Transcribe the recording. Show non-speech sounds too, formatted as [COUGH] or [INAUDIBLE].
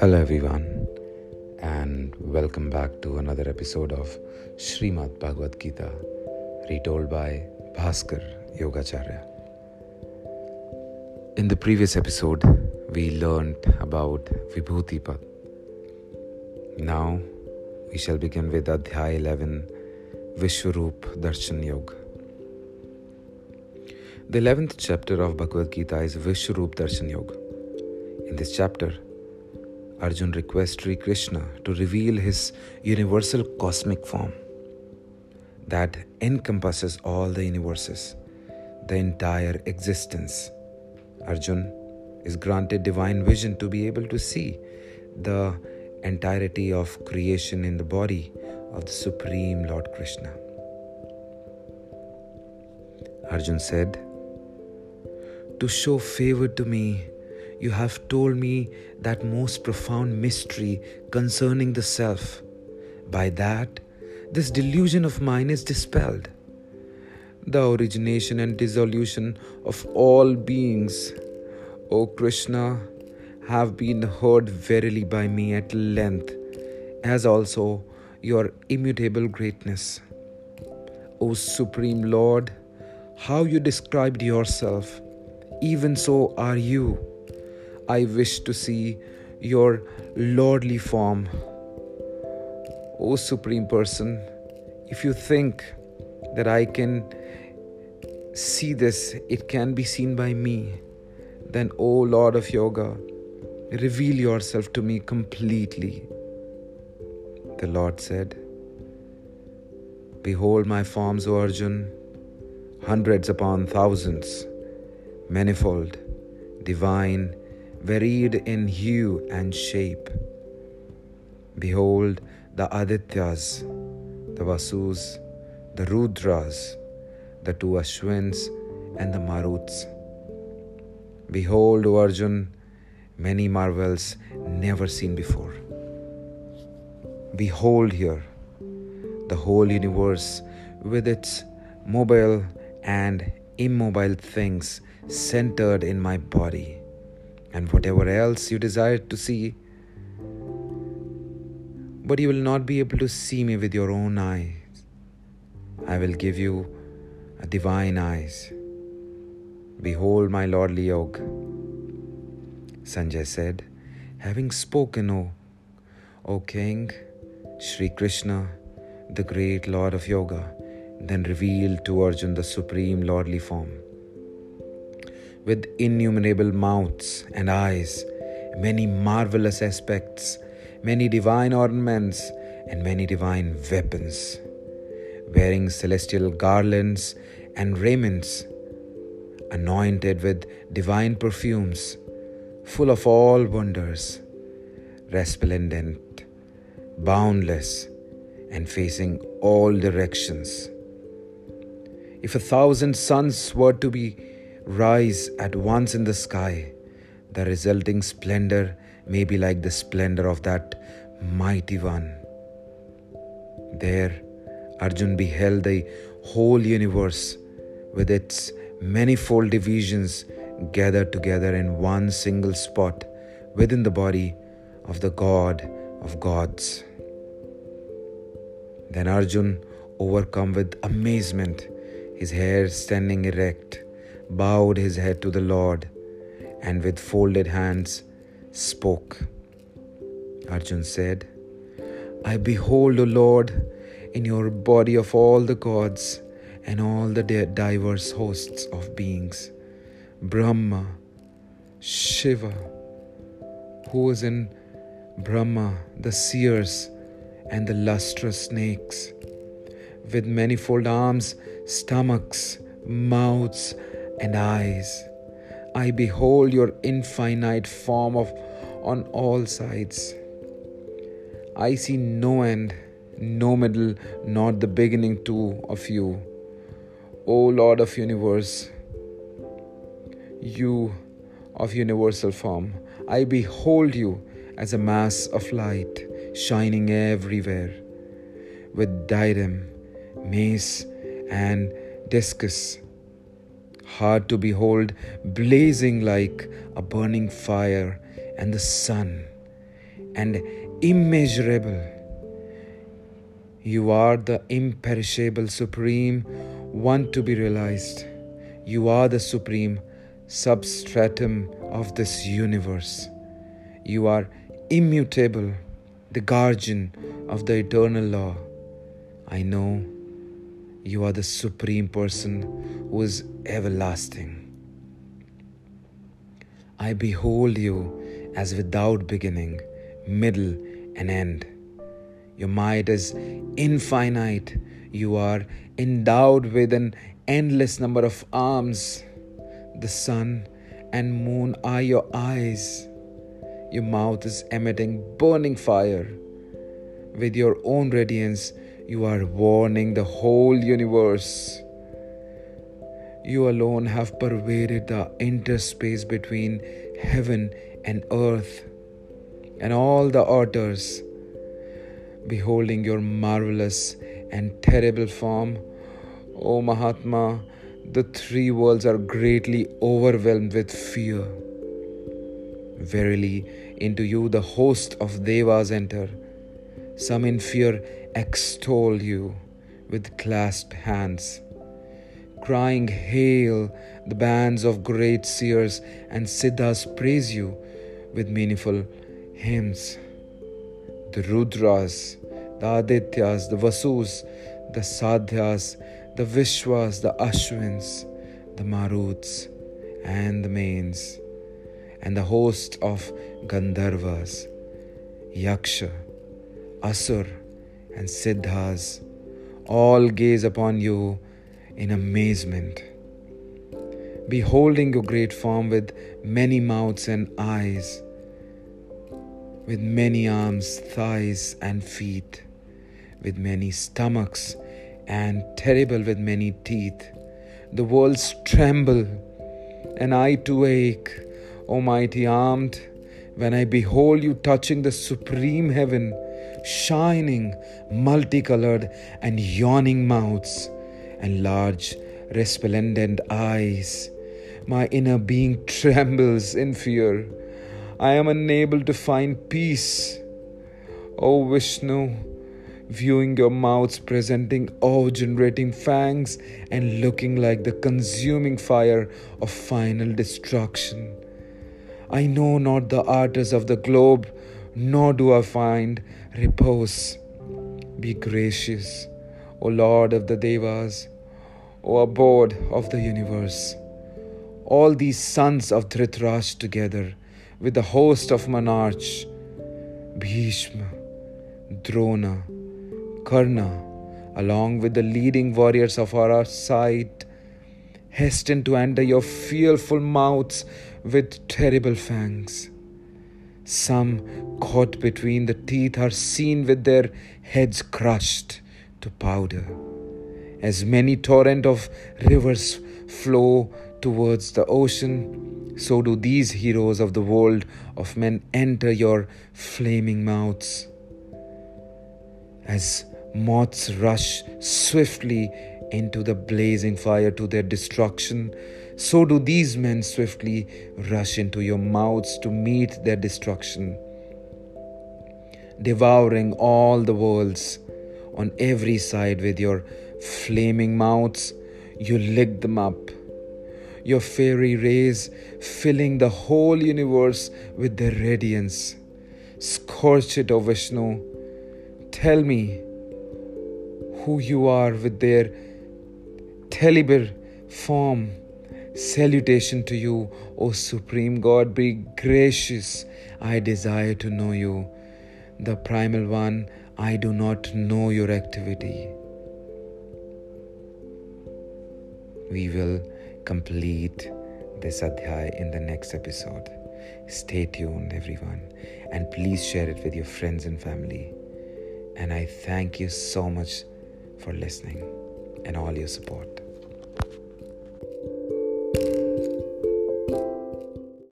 Hello, everyone, and welcome back to another episode of Srimad Bhagavad Gita, retold by Bhaskar Yogacharya. In the previous episode, we learned about Vibhutipad. Now, we shall begin with Adhyay 11 Vishwarup Darshan Yoga. The 11th chapter of Bhagavad Gita is Vishwarup Darshan Yoga. In this chapter, Arjun requests Sri Krishna to reveal his universal cosmic form that encompasses all the universes, the entire existence. Arjun is granted divine vision to be able to see the entirety of creation in the body of the Supreme Lord Krishna. Arjun said, To show favor to me, you have told me that most profound mystery concerning the self. By that, this delusion of mine is dispelled. The origination and dissolution of all beings, O Krishna, have been heard verily by me at length, as also your immutable greatness. O Supreme Lord, how you described yourself, even so are you I wish to see your lordly form. O Supreme Person, if you think that I can see this, it can be seen by me, then, O Lord of Yoga, reveal yourself to me completely. The Lord said, Behold my forms, O Arjun, hundreds upon thousands, manifold, divine, varied in hue and shape. Behold the Adityas, the Vasus, the Rudras, the two Ashwins, and the Maruts. Behold, Arjun, many marvels never seen before. Behold here the whole universe with its mobile and immobile things centered in my body and whatever else you desire to see. But you will not be able to see me with your own eyes. I will give you a divine eyes. Behold my lordly yoga. Sanjay said, Having spoken, O, o King, Sri Krishna, the great Lord of Yoga, then revealed to Arjun the supreme lordly form with innumerable mouths and eyes, many marvelous aspects, many divine ornaments, and many divine weapons, wearing celestial garlands and raiments, anointed with divine perfumes, full of all wonders, resplendent, boundless, and facing all directions. If a thousand suns were to be rise at once in the sky, the resulting splendor may be like the splendor of that mighty one. There, Arjun beheld the whole universe with its manifold divisions gathered together in one single spot within the body of the God of gods. Then Arjun, overcome with amazement, his hair standing erect, bowed his head to the Lord and with folded hands spoke. Arjun said, I behold, O Lord, in your body of all the gods and all the diverse hosts of beings, Brahma, Shiva, who is in Brahma, the seers, and the lustrous snakes, with manifold arms, stomachs, mouths, and eyes. I behold your infinite form of on all sides. I see no end, no middle, not the beginning too of you. O Lord of universe, you of universal form, I behold you as a mass of light shining everywhere with diadem, mace, and discus hard to behold, blazing like a burning fire, and the sun, and immeasurable. You are the imperishable, supreme one to be realized. You are the supreme substratum of this universe. You are immutable, the guardian of the eternal law. I know you are the supreme person who is everlasting. I behold you as without beginning, middle, and end. Your might is infinite. You are endowed with an endless number of arms. The sun and moon are your eyes. Your mouth is emitting burning fire. With your own radiance, you are warning the whole universe. You alone have pervaded the interspace between heaven and earth and all the altars. Beholding your marvelous and terrible form, O Mahatma, the three worlds are greatly overwhelmed with fear. Verily, into you the host of Devas enter. Some in fear extol you with clasped hands. Crying, Hail! The bands of great seers and siddhas praise you with meaningful hymns. The Rudras, the Adityas, the Vasus, the Sadhyas, the Vishwas, the Ashwins, the Maruts, and the Mains, and the host of Gandharvas, Yaksha, Asur, and Siddhas all gaze upon you in amazement. Beholding your great form with many mouths and eyes, with many arms, thighs, and feet, with many stomachs, and terrible with many teeth. The worlds tremble, and I too ache, Almighty armed, when I behold you touching the supreme heaven shining, multicolored, and yawning mouths, and large, resplendent eyes. My inner being [LAUGHS] trembles in fear. I am unable to find peace. O Vishnu, viewing your mouths presenting awe generating fangs and looking like the consuming fire of final destruction. I know not the artists of the globe, nor do I find repose. Be gracious, O Lord of the Devas, O abode of the universe. All these sons of Dhritarashtra together with the host of monarchs, Bhishma, Drona, Karna, along with the leading warriors of our side, hasten to enter your fearful mouths with terrible fangs. Some caught between the teeth are seen with their heads crushed to powder. As many torrent of rivers flow towards the ocean, so do these heroes of the world of men enter your flaming mouths. As moths rush swiftly into the blazing fire to their destruction, so do these men swiftly rush into your mouths to meet their destruction. Devouring all the worlds on every side with your flaming mouths, you lick them up. Your fairy rays filling the whole universe with their radiance. Scorch it, O Vishnu. Tell me who you are with their Telibir form Salutation to you, O Supreme God, be gracious. I desire to know you. The primal one, I do not know your activity. We will complete this adhyay in the next episode. Stay tuned, everyone, and please share it with your friends and family. And I thank you so much for listening and all your support.